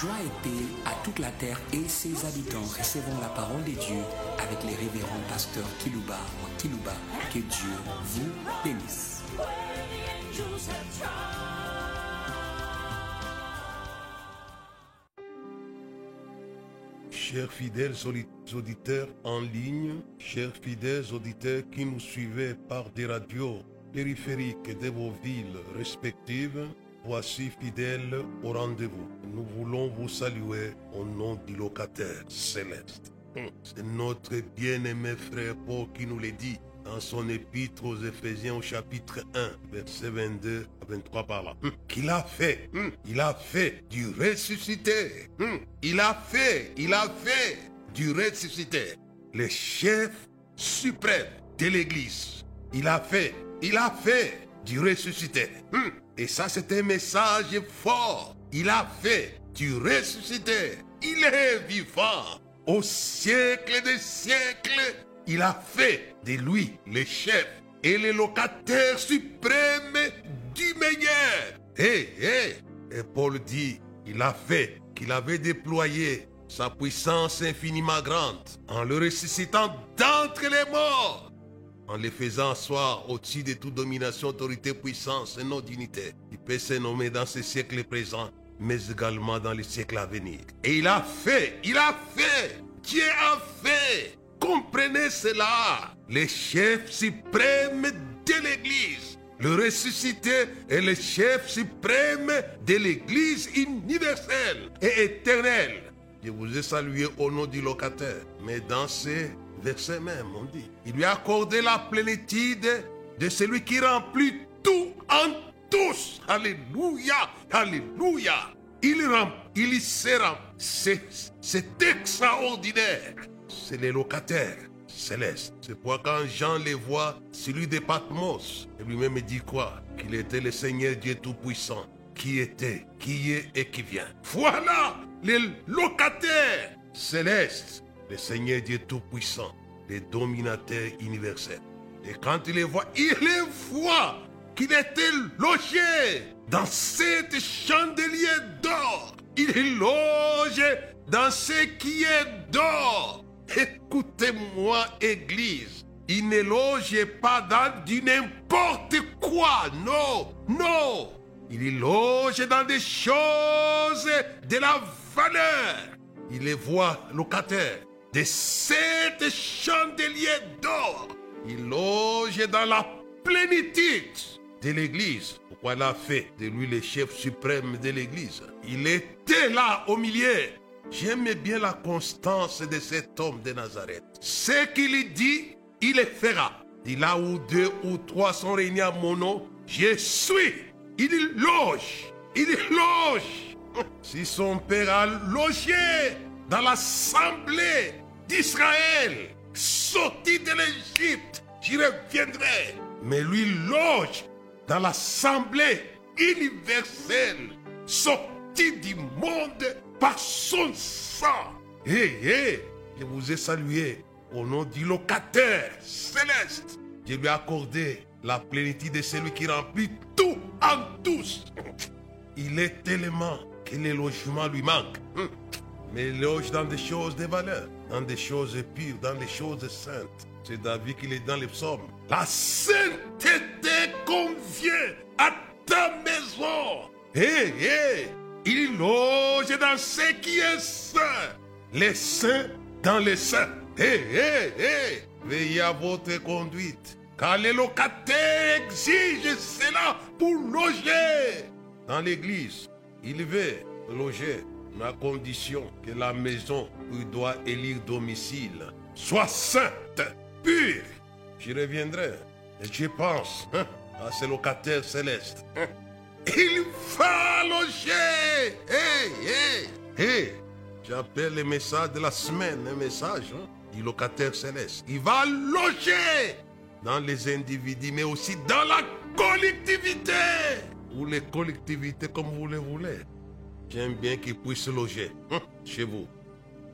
Joie et paix à toute la terre et ses habitants. Recevons la parole de Dieu avec les révérends pasteurs Kilouba ou Kilouba. Que Dieu vous bénisse. Chers fidèles auditeurs en ligne, chers fidèles auditeurs qui nous suivez par des radios périphériques de vos villes respectives, voici fidèles au rendez-vous. Nous voulons vous saluer au nom du locataire céleste. C'est notre bien-aimé frère Paul qui nous l'a dit dans son épître aux Éphésiens au chapitre 1, verset 22 à 23 par là. Hum, Qu'il a fait, hum, il a fait du ressuscité. Hum, Il a fait, il a fait du ressuscité. Le chef suprême de l'Église. Il a fait, il a fait du ressuscité. Hum, Et ça, c'est un message fort. Il a fait du ressuscité. Il est vivant. Au siècle des siècles, il a fait de lui le chef et le locataire suprême du meilleur. Hé, hé. Et Paul dit, il a fait qu'il avait déployé sa puissance infiniment grande en le ressuscitant d'entre les morts en les faisant asseoir au-dessus de toute domination, autorité, puissance et non dignité. Il peut se nommer dans ce siècle présent, mais également dans les siècles à venir. Et il a fait, il a fait, Dieu a fait. Comprenez cela. Le chef suprême de l'Église, le ressuscité est le chef suprême de l'Église universelle et éternelle. Je vous ai salué au nom du locataire, mais dans ces versets même, on dit, il lui a accordé la plénitude de celui qui remplit tout en tous. Alléluia, alléluia. Il remplit, il sera, c'est c'est extraordinaire. C'est les locataires célestes. C'est pourquoi quand Jean les voit, celui de Patmos, lui-même dit quoi? Qu'il était le Seigneur Dieu Tout-Puissant, qui était, qui est et qui vient. Voilà les locataires célestes, le Seigneur Dieu Tout-Puissant, le dominateur universel. Et quand il les voit, il les voit qu'il était logé dans cette chandelier d'or. Il est logé dans ce qui est d'or. Écoutez-moi, Église. Il ne loge pas dans du n'importe quoi. Non, non. Il logé dans des choses de la valeur. Il les voit locataires de sept chandeliers d'or. Il loge dans la plénitude de l'Église. Pourquoi il a fait de lui le chef suprême de l'Église? Il était là au milieu. J'aime bien la constance de cet homme de Nazareth. Ce qu'il dit, il le fera. Il là où deux ou trois sont réunis à mon nom, je suis. Il loge. Il loge. Si son père a logé dans l'assemblée d'Israël, sorti de l'Égypte, j'y reviendrai. Mais lui loge dans l'assemblée universelle, sorti du monde par son sang. Hé, hé, je vous ai salué au nom du locataire céleste. Je lui ai accordé la plénitude de celui qui remplit tout en tous. Il est tellement que les logements lui manquent. Hum. Mais loge dans des choses de valeur, dans des choses pures, dans des choses saintes. C'est David qui est dans les psaumes. La sainteté convient à ta maison. Hé, hé, il loge dans ce qui est saint. Les saints dans les saints. Hé, hé, hé, veillez à votre conduite. Car les locataires exigent cela pour loger. Dans l'église, il veut loger à condition que la maison où il doit élire domicile soit sainte, pure. J'y reviendrai. Et je pense hein, à ces locataires célestes. hein. Il va loger. Hé, hé, hé. J'appelle le message de la semaine un message hein, du locataire céleste. Il va loger dans les individus, mais aussi dans la collectivité. Ou les collectivités comme vous le voulez. J'aime bien qu'il puisse loger hein, chez vous.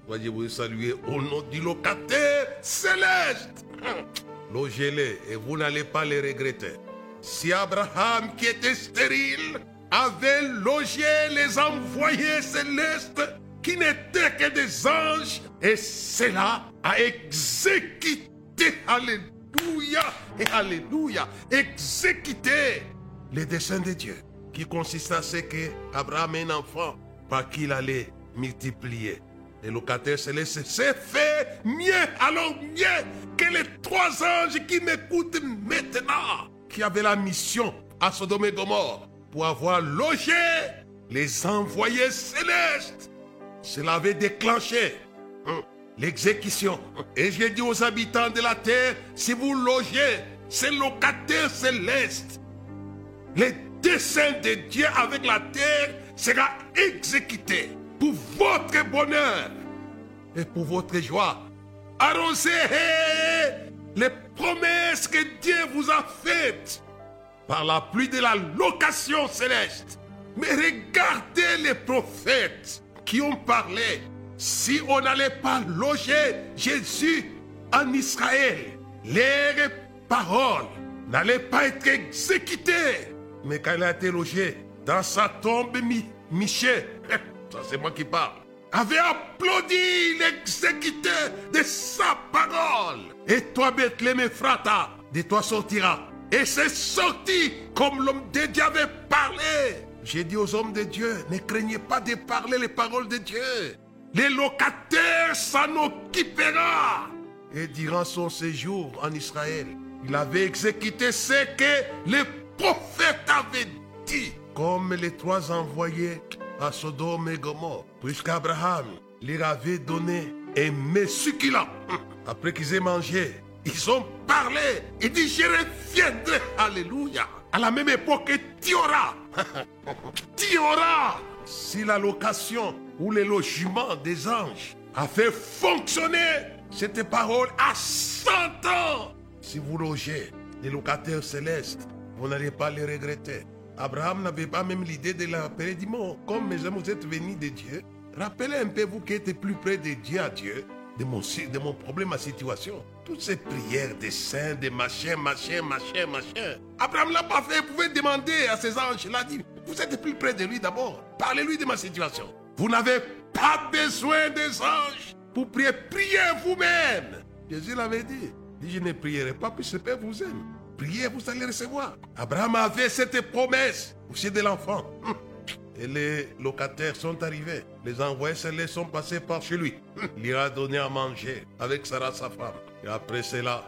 Voyez-vous saluer au nom du locataire céleste. Hein. Logez-les et vous n'allez pas les regretter. Si Abraham, qui était stérile, avait logé les envoyés célestes qui n'étaient que des anges et cela a exécuté, alléluia et alléluia, exécuté les desseins de Dieu qui consiste à ce que Abraham ait un enfant par qui il allait multiplier. Les locataires célestes, c'est fait mieux, alors mieux que les trois anges qui m'écoutent maintenant, qui avaient la mission à Sodome et Gomorre pour avoir logé les envoyés célestes. Cela avait déclenché hein, l'exécution. Et j'ai dit aux habitants de la terre, si vous logez ces locataires célestes, les desseins de Dieu avec la terre sera exécuté pour votre bonheur et pour votre joie. Arrosez les promesses que Dieu vous a faites par la pluie de la location céleste. Mais regardez les prophètes qui ont parlé. Si on n'allait pas loger Jésus en Israël, leurs paroles n'allaient pas être exécutées. Mais quand il a été logé dans sa tombe, Michel, ça c'est moi qui parle, avait applaudi l'exécuteur de sa parole. Et toi, Bethléem Ephrata, de toi sortira. Et c'est sorti comme l'homme de Dieu avait parlé. J'ai dit aux hommes de Dieu, ne craignez pas de parler les paroles de Dieu. Les locataires s'en occupera. Et durant son séjour en Israël, il avait exécuté ce que les prophètes avaient dit, comme les trois envoyés à Sodome et Gomorre, puisqu'Abraham leur avait donné un mets succulent. Après qu'ils aient mangé, ils ont parlé et dit, je reviendrai, alléluia, à la même époque que tu auras, tu auras, si la location ou le logement des anges a fait fonctionner cette parole à 100 ans, si vous logez les locataires célestes, vous n'allez pas les regretter. Abraham n'avait pas même l'idée de dit bon, comme mes amis, vous êtes venus de Dieu, rappelez un peu vous qui êtes plus près de Dieu à Dieu, de mon, de mon problème, ma situation. Toutes ces prières des saints, des machins, machins, machins, machins. Abraham l'a pas fait, vous pouvez demander à ces anges, il a dit, vous êtes plus près de lui d'abord, parlez-lui de ma situation. Vous n'avez pas besoin des anges pour prier, priez vous-même. Jésus l'avait dit, dit, je ne prierai pas, puisque le Père vous aime. Vous allez recevoir. Abraham avait cette promesse aussi de l'enfant. Hum. Et les locataires sont arrivés. Les envoyés célestes sont passés par chez lui. Hum. Il lui a donné à manger avec Sarah, sa femme. Et après cela,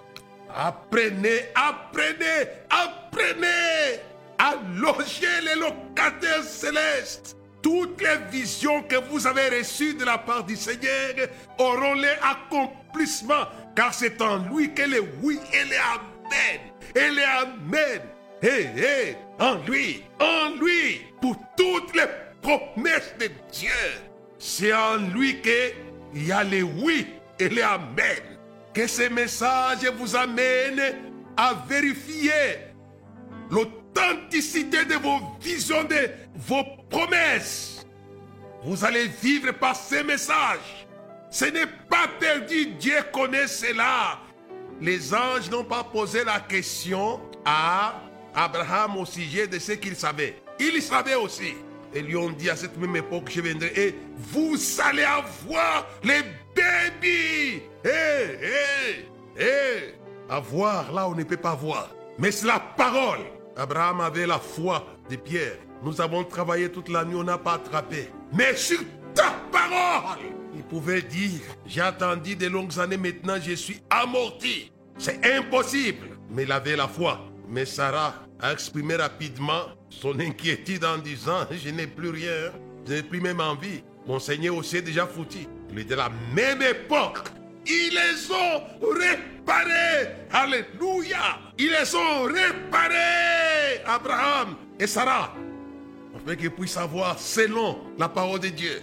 apprenez, apprenez, apprenez à loger les locataires célestes. Toutes les visions que vous avez reçues de la part du Seigneur auront les accomplissements, car c'est en lui que les oui et les amen et les Amen. Hé, hé, en lui, en lui, pour toutes les promesses de Dieu. C'est en lui qu'il y a les oui et les Amen. Que ces messages vous amènent à vérifier l'authenticité de vos visions, de vos promesses. Vous allez vivre par ces messages. Ce n'est pas perdu, Dieu connaît cela les anges n'ont pas posé la question à Abraham au sujet de ce qu'il savait. Il savait aussi. Et lui ont dit à cette même époque, je viendrai et vous allez avoir les bébés. Hé, hé, hé. Avoir là, on ne peut pas voir. Mais c'est la parole. Abraham avait la foi de Pierre. Nous avons travaillé toute la nuit, on n'a pas attrapé. Mais sur ta parole, il pouvait dire, j'ai attendu de longues années, maintenant je suis amorti. C'est impossible. Mais il avait la foi. Mais Sarah a exprimé rapidement son inquiétude en disant, je n'ai plus rien, je n'ai plus même envie. Mon Seigneur aussi est déjà foutu. Il est de la même époque. Ils les ont réparés. Alléluia. Ils les ont réparés. Abraham et Sarah. Afin qu'ils puissent savoir selon la parole de Dieu.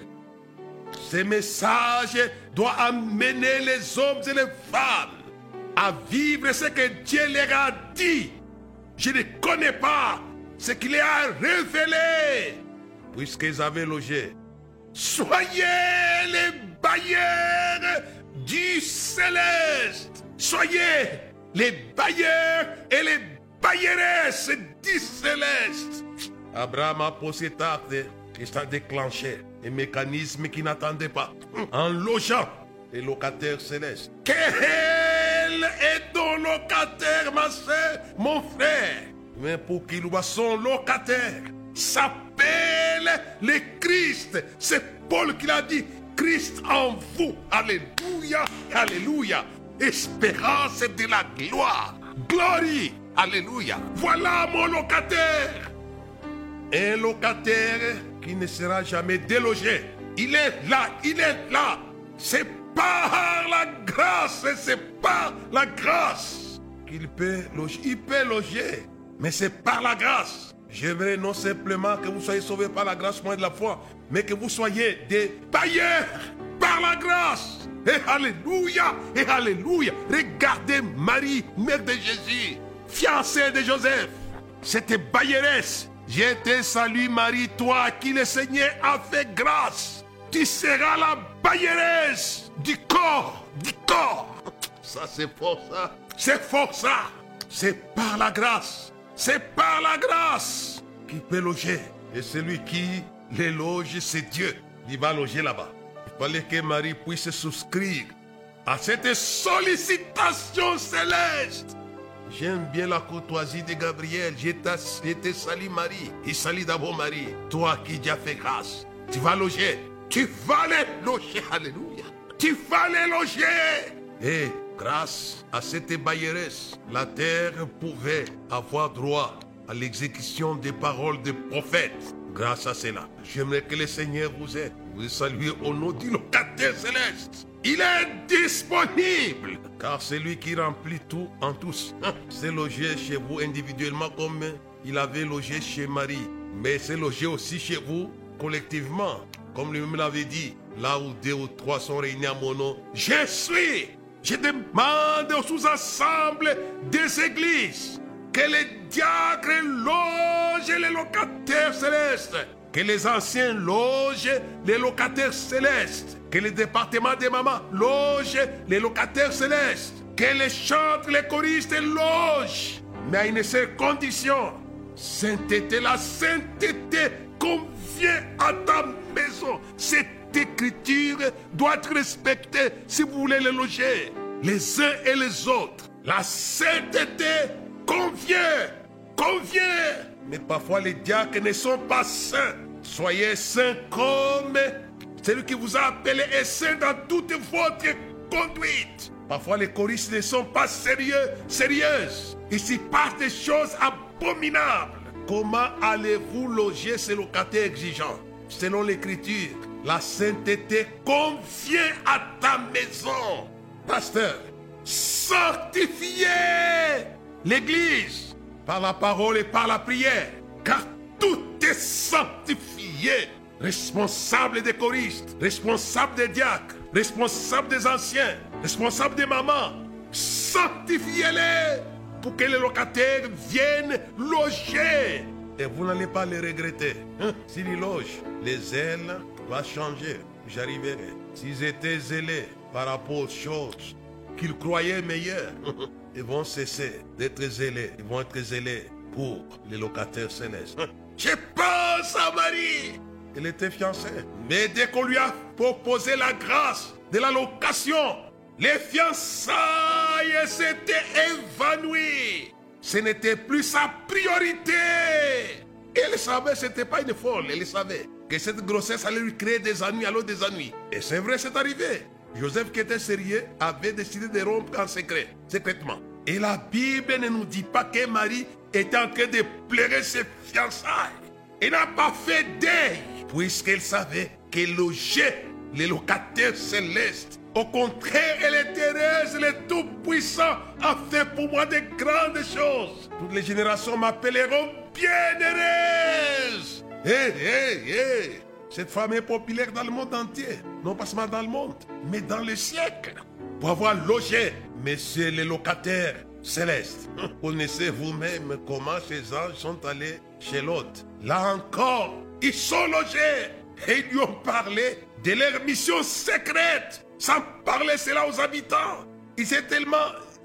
Ces messages doivent amener les hommes et les femmes à vivre ce que Dieu leur a dit. Je ne connais pas ce qu'il a révélé, puisqu'ils avaient logé. Soyez les bailleurs du céleste. Soyez les bailleurs et les bailleresses du céleste. Abraham a posé tarte et a déclenché un mécanisme qui n'attendait pas. En logeant les locataires célestes. Quel est ton locataire, ma soeur, mon frère? Mais pour qu'il voit son locataire, s'appelle le Christ. C'est Paul qui l'a dit. Christ en vous. Alléluia, Alléluia. Espérance de la gloire. Glory. Alléluia. Voilà mon locataire. Un locataire qui ne sera jamais délogé. Il est là, il est là. C'est par la grâce, c'est par la grâce qu'il peut loger. Il peut loger, mais c'est par la grâce. J'aimerais non simplement que vous soyez sauvés par la grâce, moins de la foi, mais que vous soyez des bailleurs par la grâce. Et Alléluia, et Alléluia. Regardez Marie, mère de Jésus, fiancée de Joseph. C'était bailleresse. Je te salue Marie, toi qui le Seigneur a fait grâce. Tu seras la bailleresse du corps, du corps. Ça c'est fort ça. C'est fort ça. C'est par la grâce. C'est par la grâce qu'il peut loger. Et celui qui les loge, c'est Dieu. Il va loger là-bas. Il fallait que Marie puisse souscrire à cette sollicitation céleste. J'aime bien la courtoisie de Gabriel. Je te salue Marie. Il salue d'abord Marie. Toi qui as fait grâce. Tu vas loger. Tu vas les loger. Alléluia. Tu vas les loger. Et grâce à cette bailleresse, la terre pouvait avoir droit à l'exécution des paroles des prophètes. Grâce à cela, j'aimerais que le Seigneur vous aide. Vous saluez au nom du locataire céleste. Il est disponible. Car c'est lui qui remplit tout en tous. C'est logé chez vous individuellement comme il avait logé chez Marie. Mais c'est logé aussi chez vous collectivement. Comme lui-même l'avait dit, là où deux ou trois sont réunis à mon nom, je suis. Je demande aux sous-assemblées des églises que les diacres logent les locataires célestes, que les anciens logent les locataires célestes, que le département des mamans loge les locataires célestes, que les chantres, les choristes logent, mais à une seule condition. Sainteté, la sainteté convient à ta maison. Cette écriture doit être respectée si vous voulez les loger, les uns et les autres. La sainteté convient, convient. Mais parfois les diacres ne sont pas saints. Soyez saints comme celui qui vous a appelé est saint dans toute votre conduite. Parfois les choristes ne sont pas sérieux, sérieuses. Ici passent des choses abominables. Comment allez-vous loger ces locataires exigeants? Selon l'écriture, la sainteté convient à ta maison. Pasteur, sanctifiez l'Église par la parole et par la prière, car tout est sanctifié. Responsable des choristes, responsable des diacres, responsable des anciens, responsable des mamans. Sanctifiez-les pour que les locataires viennent loger. Et vous n'allez pas les regretter. Hein? S'ils logent, les ailes vont changer. J'arriverai. S'ils étaient zélés par rapport aux choses qu'ils croyaient meilleures, ils vont cesser d'être zélés. Ils vont être zélés pour les locataires célestes. Je pense à Marie. Elle était fiancée. Mais dès qu'on lui a proposé la grâce de la location, les fiançailles s'étaient évanouies. Ce n'était plus sa priorité. Elle savait, ce n'était pas une folle, elle savait que cette grossesse allait lui créer des ennuis, alors des ennuis. Et c'est vrai, c'est arrivé. Joseph, qui était sérieux, avait décidé de rompre en secret, secrètement. Et la Bible ne nous dit pas que Marie était en train de pleurer ses fiançailles. Elle n'a pas fait deuil, puisqu'elle savait qu'elle logeait les locataires célestes. Au contraire, elle est heureuse, le Tout-Puissant a fait pour moi de grandes choses. Toutes les générations m'appelleront bienheureuse. Hé, hé, hé. Cette femme est populaire dans le monde entier. Non pas seulement dans le monde, mais dans le siècle. Pour avoir logé, messieurs les locataires célestes. Connaissez vous-même comment ces anges sont allés chez l'autre. Là encore, ils sont logés. Et ils lui ont parlé de leur mission secrète, sans parler cela aux habitants. Ils étaient tellement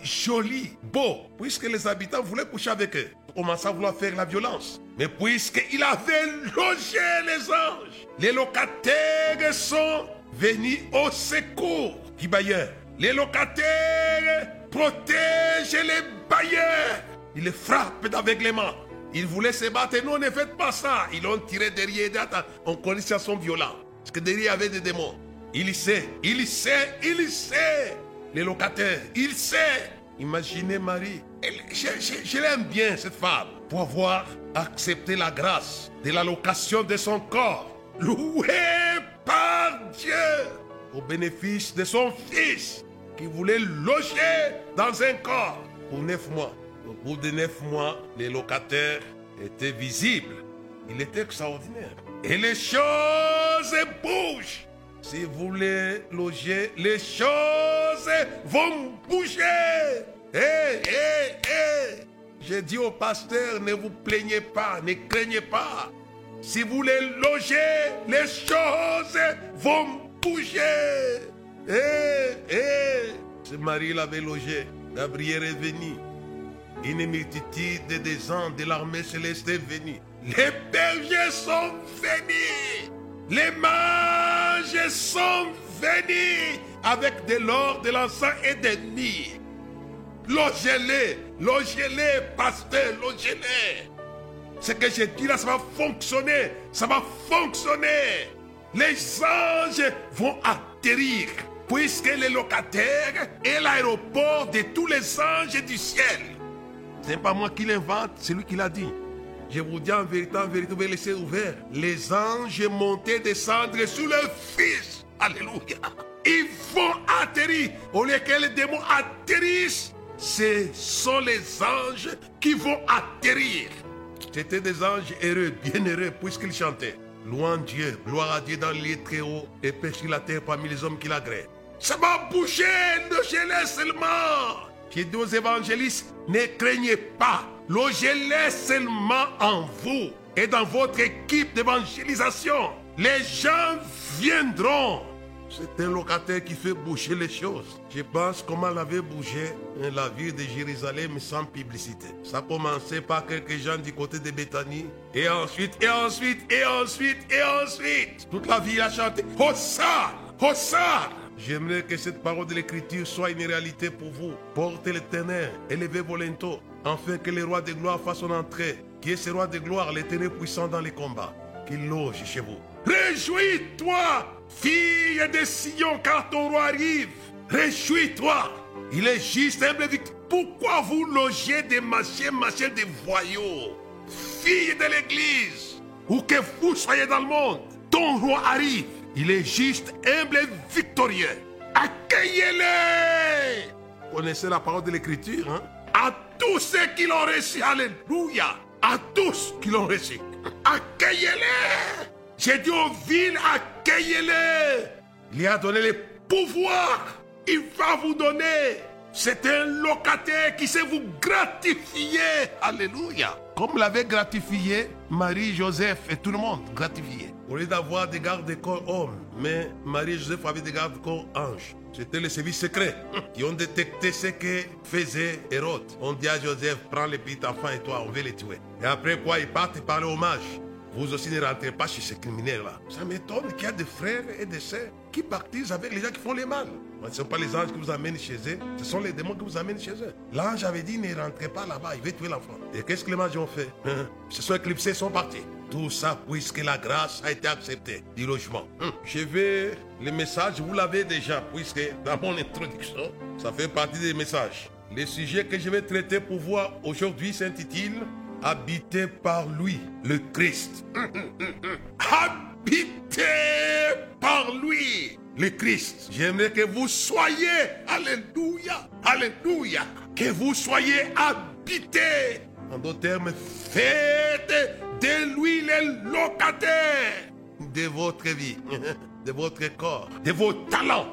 jolis, beaux, puisque les habitants voulaient coucher avec eux. Commencé à vouloir faire la violence. Mais puisqu'il avait logé les anges, les locataires sont venus au secours du bailleur. Les locataires protègent les bailleurs. Ils les frappent d'aveuglement. Ils voulaient se battre. Non, ne faites pas ça. Ils l'ont tiré derrière. On connaît ça son violent. Parce que derrière, il y avait des démons. Il sait, il sait, il sait. Les locataires, il sait. Imaginez Marie. Je, je l'aime bien, cette femme, pour avoir accepté la grâce de la location de son corps. Loué par Dieu au bénéfice de son fils qui voulait loger dans un corps pour neuf mois. Au bout de neuf mois, les locataires étaient visibles. Il était extraordinaire. Et les choses bougent. Si vous voulez loger, les choses vont bouger. Hé, hé, hé. J'ai dit au pasteur, ne vous plaignez pas, ne craignez pas. Si vous voulez loger, les choses vont bouger. Hé, hé. Ce mari l'avait logé. Gabriel est venu. Une multitude des ans de l'armée céleste est venue. Les bergers sont venus. Les mages sont venus avec de l'or, de l'encens et des nids. Logez-les, logez-les, pasteur, logez-les. Ce que j'ai dit là, ça va fonctionner. Ça va fonctionner. Les anges vont atterrir puisque les locataires est l'aéroport de tous les anges du ciel. Ce n'est pas moi qui l'invente, c'est lui qui l'a dit. Je vous dis en vérité, en vérité, vous pouvez laisser ouvert. Les anges monter, descendre sous le Fils. Alléluia. Ils vont atterrir. Au lieu que les démons atterrissent, ce sont les anges qui vont atterrir. C'était des anges heureux, bien heureux, puisqu'ils chantaient. Louant Dieu, gloire à Dieu dans les très hauts et sur la terre parmi les hommes qui l'agréent. Ça va bouger, logez-les seulement. J'ai dit aux évangélistes, ne craignez pas, logez-les seulement en vous et dans votre équipe d'évangélisation. Les gens viendront. C'est un locataire qui fait bouger les choses. Je pense comment elle avait bougé la ville de Jérusalem sans publicité. Ça commençait par quelques gens du côté de Bethanie. Et ensuite, et ensuite, et ensuite, et ensuite. Toute la ville a chanté Hosanna, Hosanna. J'aimerais que cette parole de l'Écriture soit une réalité pour vous. Portez l'éternel, élevez vos lenteaux, afin que le roi de gloire fasse son entrée. Qui est ce roi de gloire, l'éternel puissant dans les combats, qu'il loge chez vous. Réjouis-toi, fille de Sion, car ton roi arrive. Réjouis-toi. Il est juste humble Pourquoi vous logez des machins, machins de voyous? Fille de l'église, où que vous soyez dans le monde, ton roi arrive. Il est juste, humble et victorieux. Accueillez-le. Connaissez la parole de l'écriture, hein? À tous ceux qui l'ont reçu, Alléluia. À tous qui l'ont reçu. Accueillez-le. J'ai dit aux villes, accueillez-le. Il a donné le pouvoir. Il va vous donner. C'est un locataire qui sait vous gratifier. Alléluia. Comme l'avait gratifié Marie, Joseph et tout le monde, gratifié. Au lieu d'avoir des gardes-corps hommes, mais Marie Joseph avaient des gardes-corps anges. C'était le service secret qui ont détecté ce que faisait Hérode. On dit à Joseph, prends les petits enfants et toi, on veut les tuer. Et après quoi, ils partent par le hommage. Vous aussi ne rentrez pas chez ces criminels-là. Ça m'étonne qu'il y a des frères et des sœurs qui partent avec les gens qui font les mal. Ce ne sont pas les anges qui vous amènent chez eux, ce sont les démons qui vous amènent chez eux. L'ange avait dit ne rentrez pas là-bas, il veut tuer l'enfant. Et qu'est-ce que les mages ont fait? Hein? Se sont éclipsés, sont partis. Tout ça puisque la grâce a été acceptée du logement. Hum. Je vais, le message, vous l'avez déjà, puisque dans mon introduction, ça fait partie des messages. Le sujet que je vais traiter pour vous aujourd'hui s'intitule Habité par lui, le Christ. Habité par lui, le Christ. J'aimerais que vous soyez, alléluia, alléluia, que vous soyez habité. En d'autres termes, faites de lui le locataire de votre vie, de votre corps, de vos talents,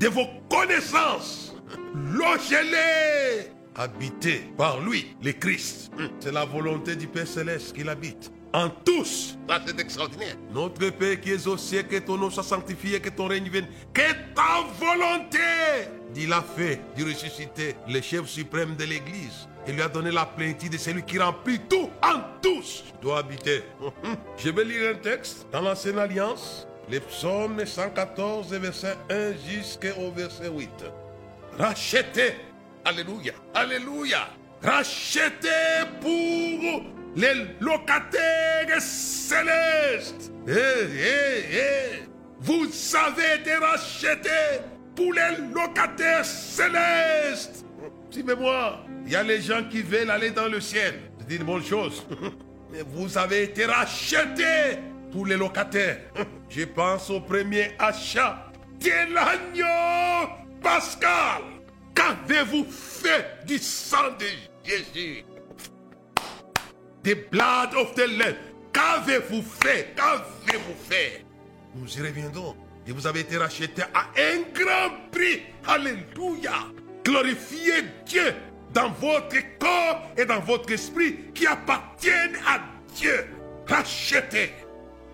de vos connaissances. Logez-les habité par lui, le Christ. C'est la volonté du Père Céleste qu'il habite. En tous. Ça, c'est extraordinaire. Notre Père qui est au ciel, que ton nom soit sanctifié, que ton règne vienne. Que ta volonté, dit la fée du ressuscité, le chef suprême de l'Église, Il lui a donné la plénitude de celui qui remplit tout en tous. Doit habiter. Je vais lire un texte dans l'Ancienne Alliance, les psaumes 114, verset 1 jusqu'au verset 8. Racheté. Alléluia. Alléluia. Racheté pour les locataires célestes. Eh, eh, eh. Vous avez été rachetés pour les locataires célestes. Suivez-moi. Il y a les gens qui veulent aller dans le ciel. C'est une bonne chose. Mais vous avez été rachetés pour les locataires. Je pense au premier achat de l'agneau pascal. Qu'avez-vous fait du sang de Jésus? The blood of the Lamb. Qu'avez-vous fait? Qu'avez-vous fait? Nous y reviendrons. Et vous avez été racheté à un grand prix. Alléluia. Glorifiez Dieu dans votre corps et dans votre esprit qui appartiennent à Dieu. Rachetés.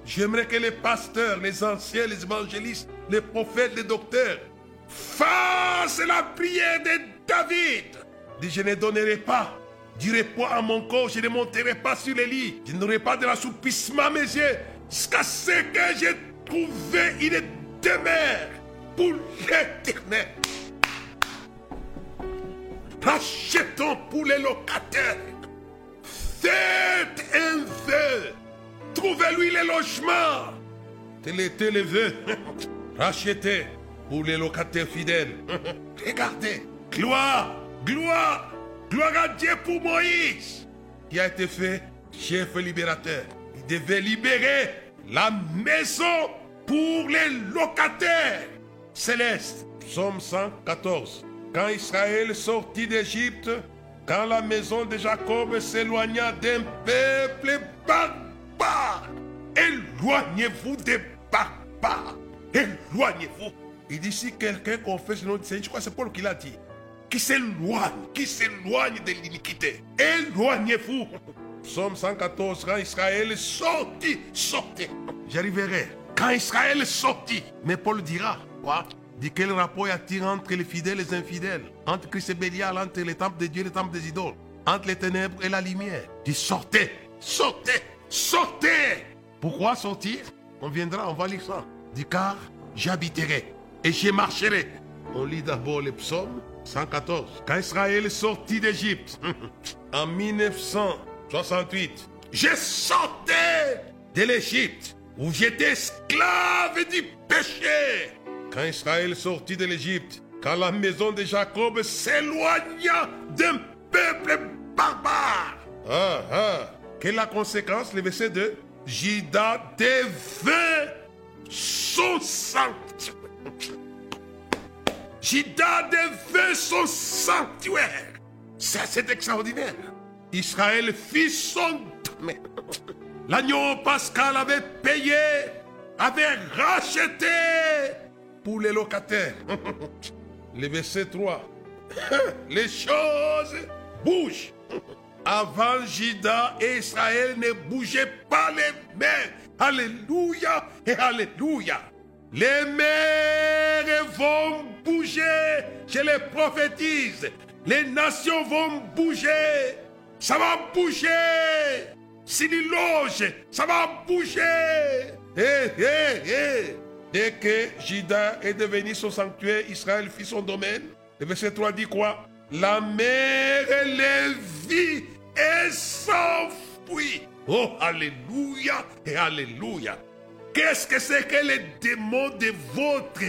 J'aimerais que les pasteurs, les anciens, les évangélistes, les prophètes, les docteurs fassent la prière de David. Dit, je ne donnerai pas du repos à mon corps, je ne monterai pas sur les lits, je n'aurai pas de l'assoupissement à mes yeux, jusqu'à ce que j'ai trouvé une demeure pour l'éternel. Rachetons pour les locataires. Faites un vœu. Trouvez-lui les logements. Tel était. Rachetez pour les locataires fidèles. Regardez. Gloire, gloire, gloire à Dieu pour Moïse, qui a été fait chef libérateur. Il devait libérer la maison pour les locataires célestes. Psaume 114. Quand Israël sortit d'Égypte, quand la maison de Jacob s'éloigna d'un peuple barbare, éloignez-vous des barbares. Éloignez-vous. Il dit si quelqu'un confesse le nom du Seigneur, je crois que c'est Paul qui l'a dit? Qui s'éloigne, qui s'éloigne de l'iniquité. Éloignez-vous. Psaume 114, quand Israël sortit, sortez. J'arriverai. Quand Israël sortit, mais Paul dira, quoi? Dit quel rapport y a-t-il entre les fidèles et les infidèles? Entre Christ et Bélial, entre les temples de Dieu et les temples des idoles? Entre les ténèbres et la lumière? Dit sortez, sortez, sortez Pourquoi sortir? On viendra, on va lire ça. Dit car j'habiterai et je marcherai. On lit d'abord le psaume 114. Quand Israël sortit d'Égypte en 1968, je sortais de l'Égypte où j'étais esclave du péché. Quand Israël sortit de l'Égypte, quand la maison de Jacob s'éloigna d'un peuple barbare. Ah, ah. Quelle est la conséquence, le verset 2 Jida devint son sanctuaire. Jida devint son sanctuaire. C'est extraordinaire. Israël fit son. L'agneau pascal avait payé, avait racheté pour les locataires. Le verset 3. Les choses bougent. Avant Juda et Israël ne bougeaient pas les mains. Alléluia et Alléluia. Les mers vont bouger. Je les prophétise. Les nations vont bouger. Ça va bouger. Siniloge, ça va bouger. Hé, hé, hé. Dès que Juda est devenu son sanctuaire, Israël fit son domaine. Le verset 3 dit quoi? La mer les vit et s'enfuit. Oh, Alléluia et Alléluia. Qu'est-ce que c'est que les démons de votre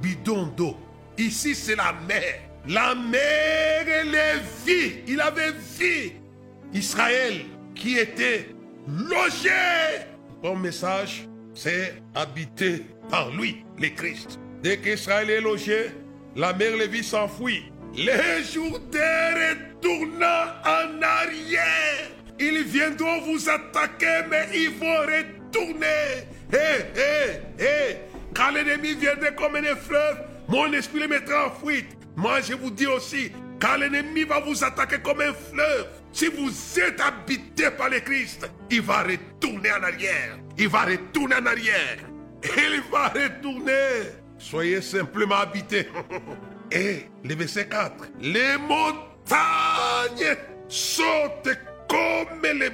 bidon d'eau? Ici, c'est la mer. La mer les vit. Il avait vu Israël qui était logé. Bon message, c'est habité par lui, le Christ. Dès qu'Israël est logé, la mer Lévi s'enfuit. Les Jourdains retournant en arrière. Ils viendront vous attaquer, mais ils vont retourner. Hé, hé, hé. Quand l'ennemi viendrait comme un fleuve, mon esprit le mettra en fuite. Moi, je vous dis aussi, quand l'ennemi va vous attaquer comme un fleuve, si vous êtes habité par le Christ, il va retourner en arrière. Il va retourner en arrière. Il va retourner. Soyez simplement habités. Et le verset 4. Les montagnes saute comme les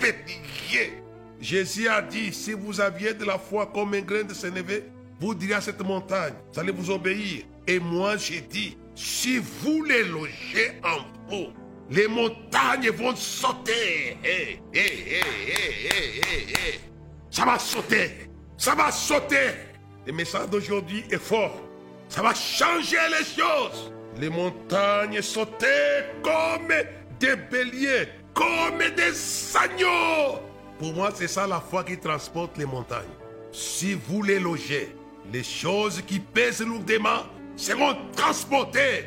béliers. Jésus a dit, si vous aviez de la foi comme un grain de sénévé, vous diriez à cette montagne, vous allez vous obéir. Et moi, j'ai dit, si vous les logez en vous, les montagnes vont sauter. Ça va sauter. Ça va sauter. Le message d'aujourd'hui est fort. Ça va changer les choses. Les montagnes sautaient comme des béliers, comme des agneaux. Pour moi, c'est ça la foi qui transporte les montagnes. Si vous les logez, les choses qui pèsent lourdement seront transportées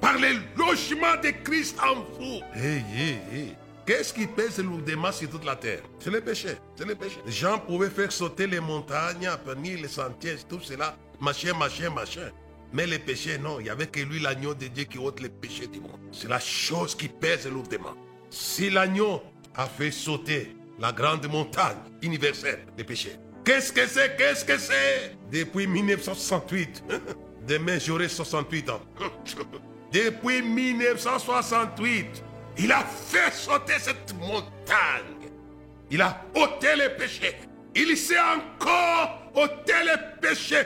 par les logements de Christ en vous. Hey, hey, hey. Qu'est-ce qui pèse lourdement sur toute la terre? C'est le péché. C'est le péché. Les gens pouvaient faire sauter les montagnes, aplanir les sentiers, tout cela, machin, machin, machin. Mais le péché, non. Il n'y avait que lui, l'agneau de Dieu, qui ôte les péchés du monde. C'est la chose qui pèse lourdement. Si l'agneau a fait sauter la grande montagne universelle des péchés, qu'est-ce que c'est? Qu'est-ce que c'est? Depuis 1968, demain j'aurai 68 ans. Depuis 1968, il a fait sauter cette montagne. Il a ôté les péchés. Il sait encore ôter les péchés.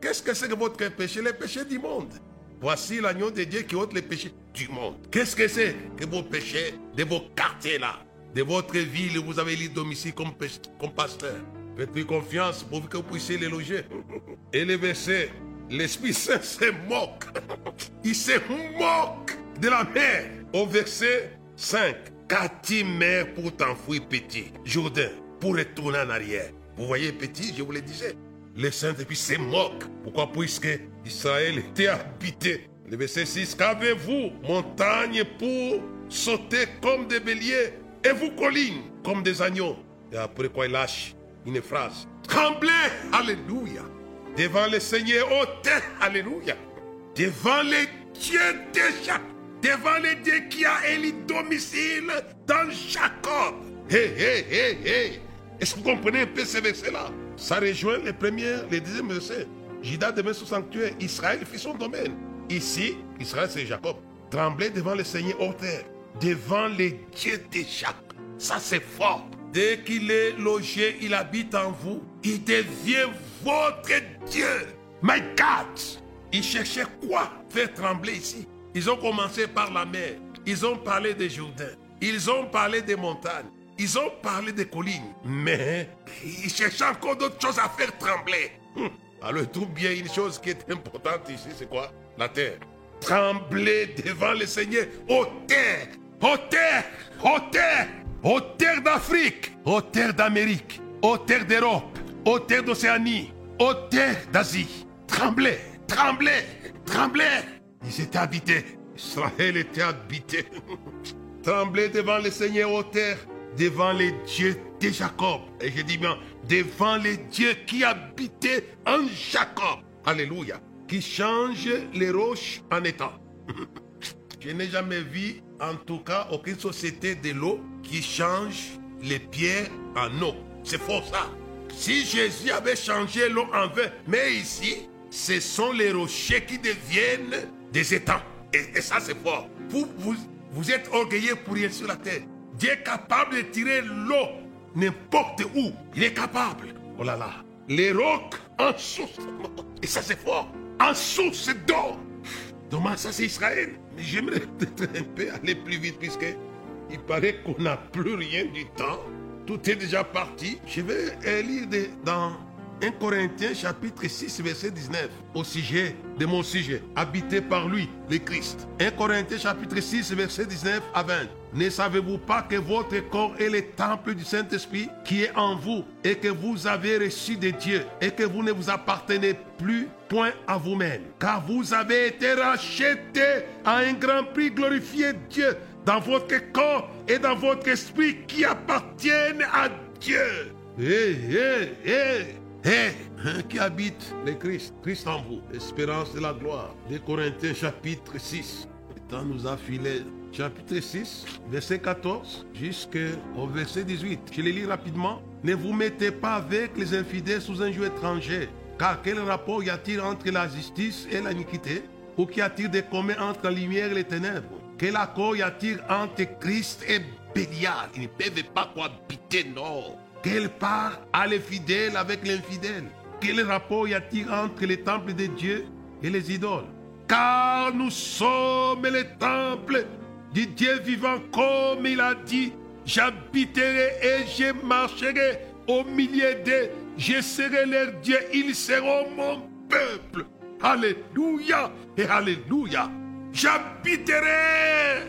Qu'est-ce que c'est que votre péché? Les péchés du monde. Voici l'agneau de Dieu qui ôte les péchés du monde. Qu'est-ce que c'est que vos péchés de vos quartiers là, de votre ville vous avez les domicile comme, pasteur Faites-lui confiance pour que vous puissiez les loger. Et le verset L'Esprit Saint se moque. Il se moque de la mer. Au verset 5. Qu'as-tu mère pour t'enfouir petit Jourdain, pour retourner en arrière? Vous voyez petit, je vous le disais. Le Saint-Esprit se moque. Pourquoi? Puisque Israël était habité. Le verset 6. Qu'avez-vous, montagne, pour sauter comme des béliers? Vous, collines, comme des agneaux Et après quoi il lâche une phrase. Tremblez, alléluia devant le Seigneur terre, Alléluia. Devant les dieux déjà. Devant les dieux qui a élu domicile dans Jacob. Hé, hé, hé, hé. Est-ce que vous comprenez un peu ce verset-là? Ça rejoint les premiers, les deuxièmes versets. Judas devint son sanctuaire. Israël fit son domaine. Ici, Israël, c'est Jacob. Tremblez devant le Seigneur terre. Devant les dieux de Jacob. Ça, c'est fort. Dès qu'il est logé, il habite en vous. Il devient votre Dieu. My God. Ils cherchaient quoi faire trembler ici? Ils ont commencé par la mer. Ils ont parlé des Jourdains. Ils ont parlé des montagnes. Ils ont parlé des collines. Mais ils cherchaient encore d'autres choses à faire trembler. Hum. Alors tout bien une chose qui est importante ici, c'est quoi? La terre. Trembler devant le Seigneur. Ô terre, ô terre, ô terre, aux terres d'Afrique, aux terres d'Amérique, aux terres d'Europe, aux terres d'Océanie, aux terres d'Asie. Tremblez, tremblez, tremblez. Ils étaient habités. Israël était habité. tremblez devant le Seigneur aux terres, devant les dieux de Jacob. Et je dis bien, devant les dieux qui habitaient en Jacob. Alléluia. Qui changent les roches en étang. je n'ai jamais vu en tout cas aucune société de l'eau qui change les pierres en eau. C'est faux ça. Si Jésus avait changé l'eau en vin, mais ici, ce sont les rochers qui deviennent des étangs. Et, ça, c'est fort. Vous, vous, vous êtes orgueilleux pour rien sur la terre. Dieu est capable de tirer l'eau n'importe où. Il est capable. Oh là là. Les rocs en source. Et ça, c'est fort. En source d'eau. Dommage, ça, c'est Israël. J'aimerais peut-être un peu aller plus vite puisque il paraît qu'on n'a plus rien du temps. Tout est déjà parti. Je vais lire dans 1 Corinthiens chapitre 6 verset 19 au sujet de mon sujet, habité par lui, le Christ. 1 Corinthiens chapitre 6 verset 19 à 20. Ne savez-vous pas que votre corps est le temple du Saint-Esprit qui est en vous et que vous avez reçu de Dieu et que vous ne vous appartenez plus point à vous-même? Car vous avez été rachetés à un grand prix glorifié Dieu dans votre corps et dans votre esprit qui appartiennent à Dieu. Hé, hé, hé, hé, qui habite le Christ, Christ en vous, espérance de la gloire. De Corinthiens chapitre 6. Le temps nous a filé chapitre 6, verset 14 jusqu'au verset 18. Je les lis rapidement. Ne vous mettez pas avec les infidèles sous un jeu étranger, car quel rapport y a-t-il entre la justice et l'iniquité? Ou qu'y a-t-il de commun entre la lumière et les ténèbres? Quel accord y a-t-il entre Christ et Bélial Ils ne peuvent pas cohabiter, non. Quelle part a les fidèles avec l'infidèle? Quel rapport y a-t-il entre les temples de Dieu et les idoles? Car nous sommes les temples Dieu vivant, comme il a dit. J'habiterai et je marcherai au milieu d'eux. Je serai leur Dieu, ils seront mon peuple. Alléluia et Alléluia. J'habiterai.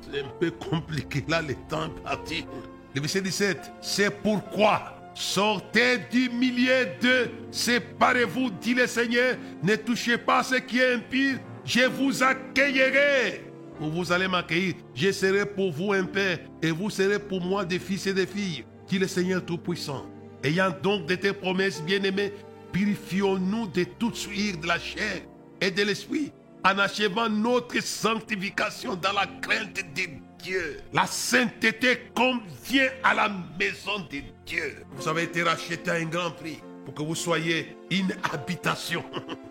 C'est un peu compliqué là, le temps est parti. Le verset 17, c'est pourquoi sortez du milieu d'eux, séparez-vous, dit le Seigneur, ne touchez pas ce qui est impur, je vous accueillerai. Vous allez m'accueillir, je serai pour vous un père, et vous serez pour moi des fils et des filles, dit le Seigneur Tout-Puissant. Ayant donc de tes promesses bien-aimées, purifions-nous de toute souillure de la chair et de l'esprit, en achevant notre sanctification dans la crainte de Dieu. La sainteté convient à la maison de Dieu. Vous avez été racheté à un grand prix pour que vous soyez une habitation.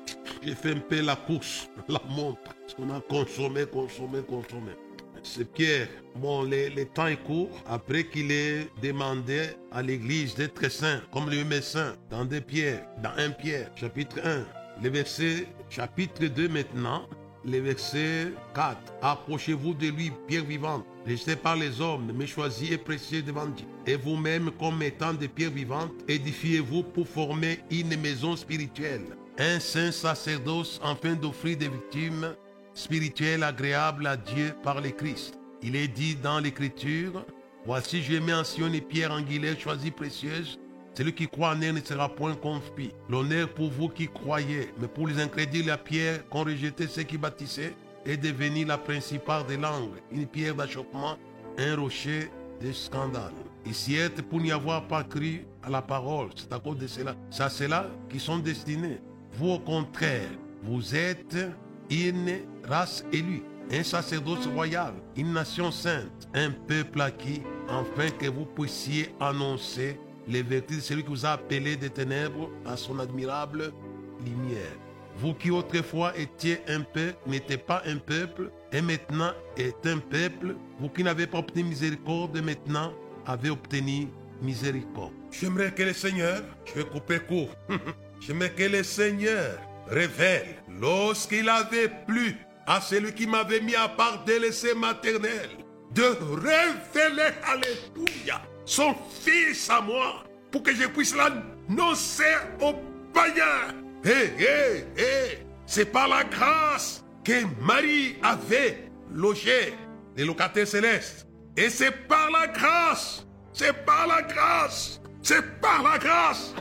J'ai fait un peu la course, la montre. On a consommé, consommé, consommé. C'est Pierre. Bon, le, temps est court. Après qu'il ait demandé à l'église d'être saint, comme le médecin, dans des pierres, dans un Pierre, chapitre 1, le verset, chapitre 2 maintenant, le verset 4. Approchez-vous de lui, pierre vivante, laissez par les hommes, mais choisi et précieux devant Dieu. Et vous-même, comme étant des pierres vivantes, édifiez-vous pour former une maison spirituelle, un saint sacerdoce afin d'offrir des victimes spirituelles agréables à Dieu par le Christ. Il est dit dans l'Écriture, Voici je mets en Sion pierre angulaire choisie précieuse, celui qui croit en elle ne sera point confus. L'honneur pour vous qui croyez, mais pour les incrédules, la pierre qu'ont rejeté ceux qui bâtissaient est devenue la principale des langues, une pierre d'achoppement, un rocher de scandale. Ici, pour n'y avoir pas cru à la parole, c'est à cause de cela. C'est à cela qui sont destinés. Vous, au contraire, vous êtes une race élue, un sacerdoce royal, une nation sainte, un peuple acquis, afin que vous puissiez annoncer les vertus de celui qui vous a appelé des ténèbres à son admirable lumière. Vous qui autrefois étiez un peuple, n'étiez pas un peuple, et maintenant êtes un peuple, vous qui n'avez pas obtenu miséricorde, maintenant avez obtenu miséricorde. J'aimerais que le Seigneur, je vais couper court, j'aimerais que le Seigneur révèle, lorsqu'il avait plu à celui qui m'avait mis à part des laissés maternels, de révéler, alléluia, son fils à moi, pour que je puisse l'annoncer aux païens. Hé, hé, hé, c'est par la grâce que Marie avait logé les locataires célestes. Et c'est par la grâce, c'est par la grâce, c'est par la grâce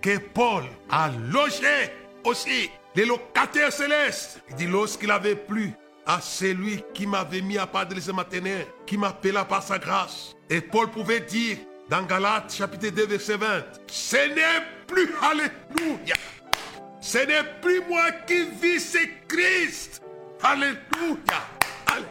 que Paul a logé aussi les locataires célestes. Il dit lorsqu'il avait plu à celui qui m'avait mis à part de laisser maternelle, qui m'appela par sa grâce. Et Paul pouvait dire dans Galates chapitre 2 verset 20, ce n'est plus, alléluia, ce n'est plus moi qui vis, c'est Christ. Alléluia, alléluia.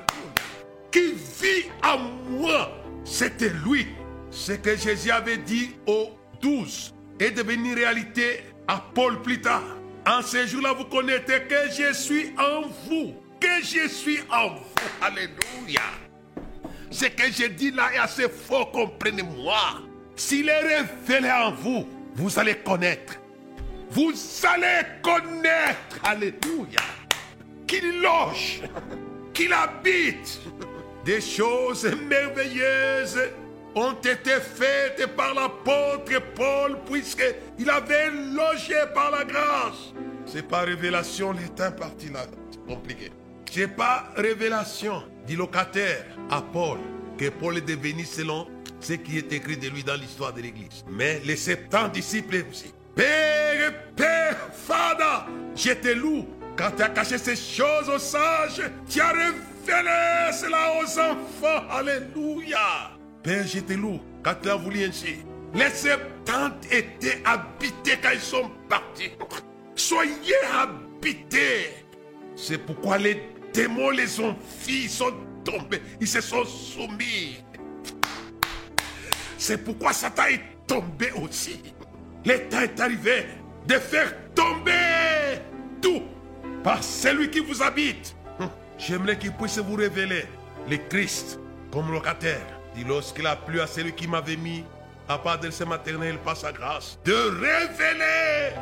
Qui vit en moi, c'était lui. Ce que Jésus avait dit aux douze est devenu réalité à Paul plus tard. En ce jour-là, vous connaissez que je suis en vous que je suis en vous. Alléluia. Ce que je dis là est assez fort, comprenez-moi. S'il est révélé en vous, vous allez connaître. Vous allez connaître. Alléluia. Qu'il loge, qu'il habite. Des choses merveilleuses ont été faites par l'apôtre Paul puisqu'il avait logé par la grâce. C'est pas révélation, parti là. C'est compliqué. C'est pas révélation du locataire à Paul que Paul est devenu selon ce qui est écrit de lui dans l'histoire de l'Église. Mais les 70 disciples aussi. Père, Père, Fada, je te loue. Quand tu as caché ces choses aux sages, tu as révélé cela aux enfants. Alléluia. Je te loue quand tu as voulu ainsi. Les 70 étaient habités quand ils sont partis. Soyez habités. C'est pourquoi les démons les ont ils sont tombés, ils se sont soumis. C'est pourquoi Satan est tombé aussi. Le temps est arrivé de faire tomber tout par celui qui vous habite. j'aimerais qu'il puisse vous révéler le Christ comme locataire. Lorsqu'il a plu à celui qui m'avait mis à part de ses maternelles par sa grâce, de révéler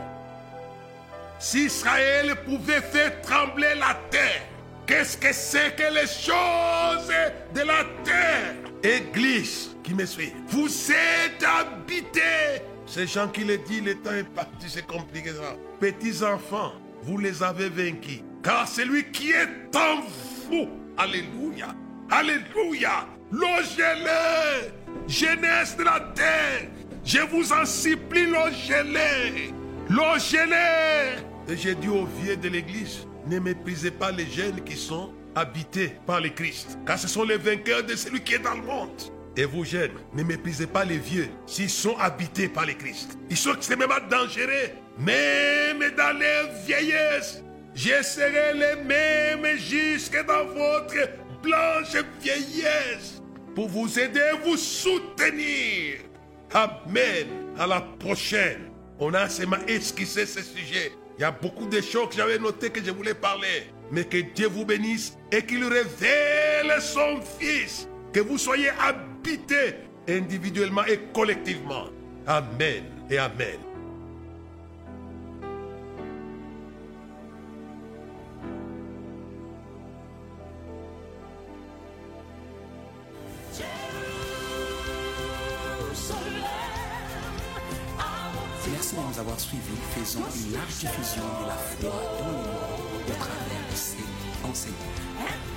si Israël pouvait faire trembler la terre. Qu'est-ce que c'est que les choses de la terre? Église qui me suit, vous êtes habités. Ces gens qui le disent, le temps est parti, c'est compliqué ça. Petits enfants, vous les avez vaincus. Car celui qui est en vous, Alléluia, Alléluia, logez-le, jeunesse de la terre, je vous en supplie, logez-le, logez-le. Et j'ai dit aux vieux de l'église, ne méprisez pas les jeunes qui sont habités par le Christ, car ce sont les vainqueurs de celui qui est dans le monde. Et vous jeunes, ne méprisez pas les vieux s'ils sont habités par le Christ. Ils sont extrêmement dangereux, même dans les vieillesses. Je serai les mêmes jusque dans votre blanche vieillesse pour vous aider, vous soutenir. Amen. À la prochaine. On a seulement esquissé ce sujet. Il y a beaucoup de choses que j'avais notées que je voulais parler. Mais que Dieu vous bénisse et qu'il révèle son Fils. Que vous soyez habités individuellement et collectivement. Amen et Amen. nous avoir suivis, faisons une large diffusion de la foi dans le monde au travers de ces enseignements. Hein?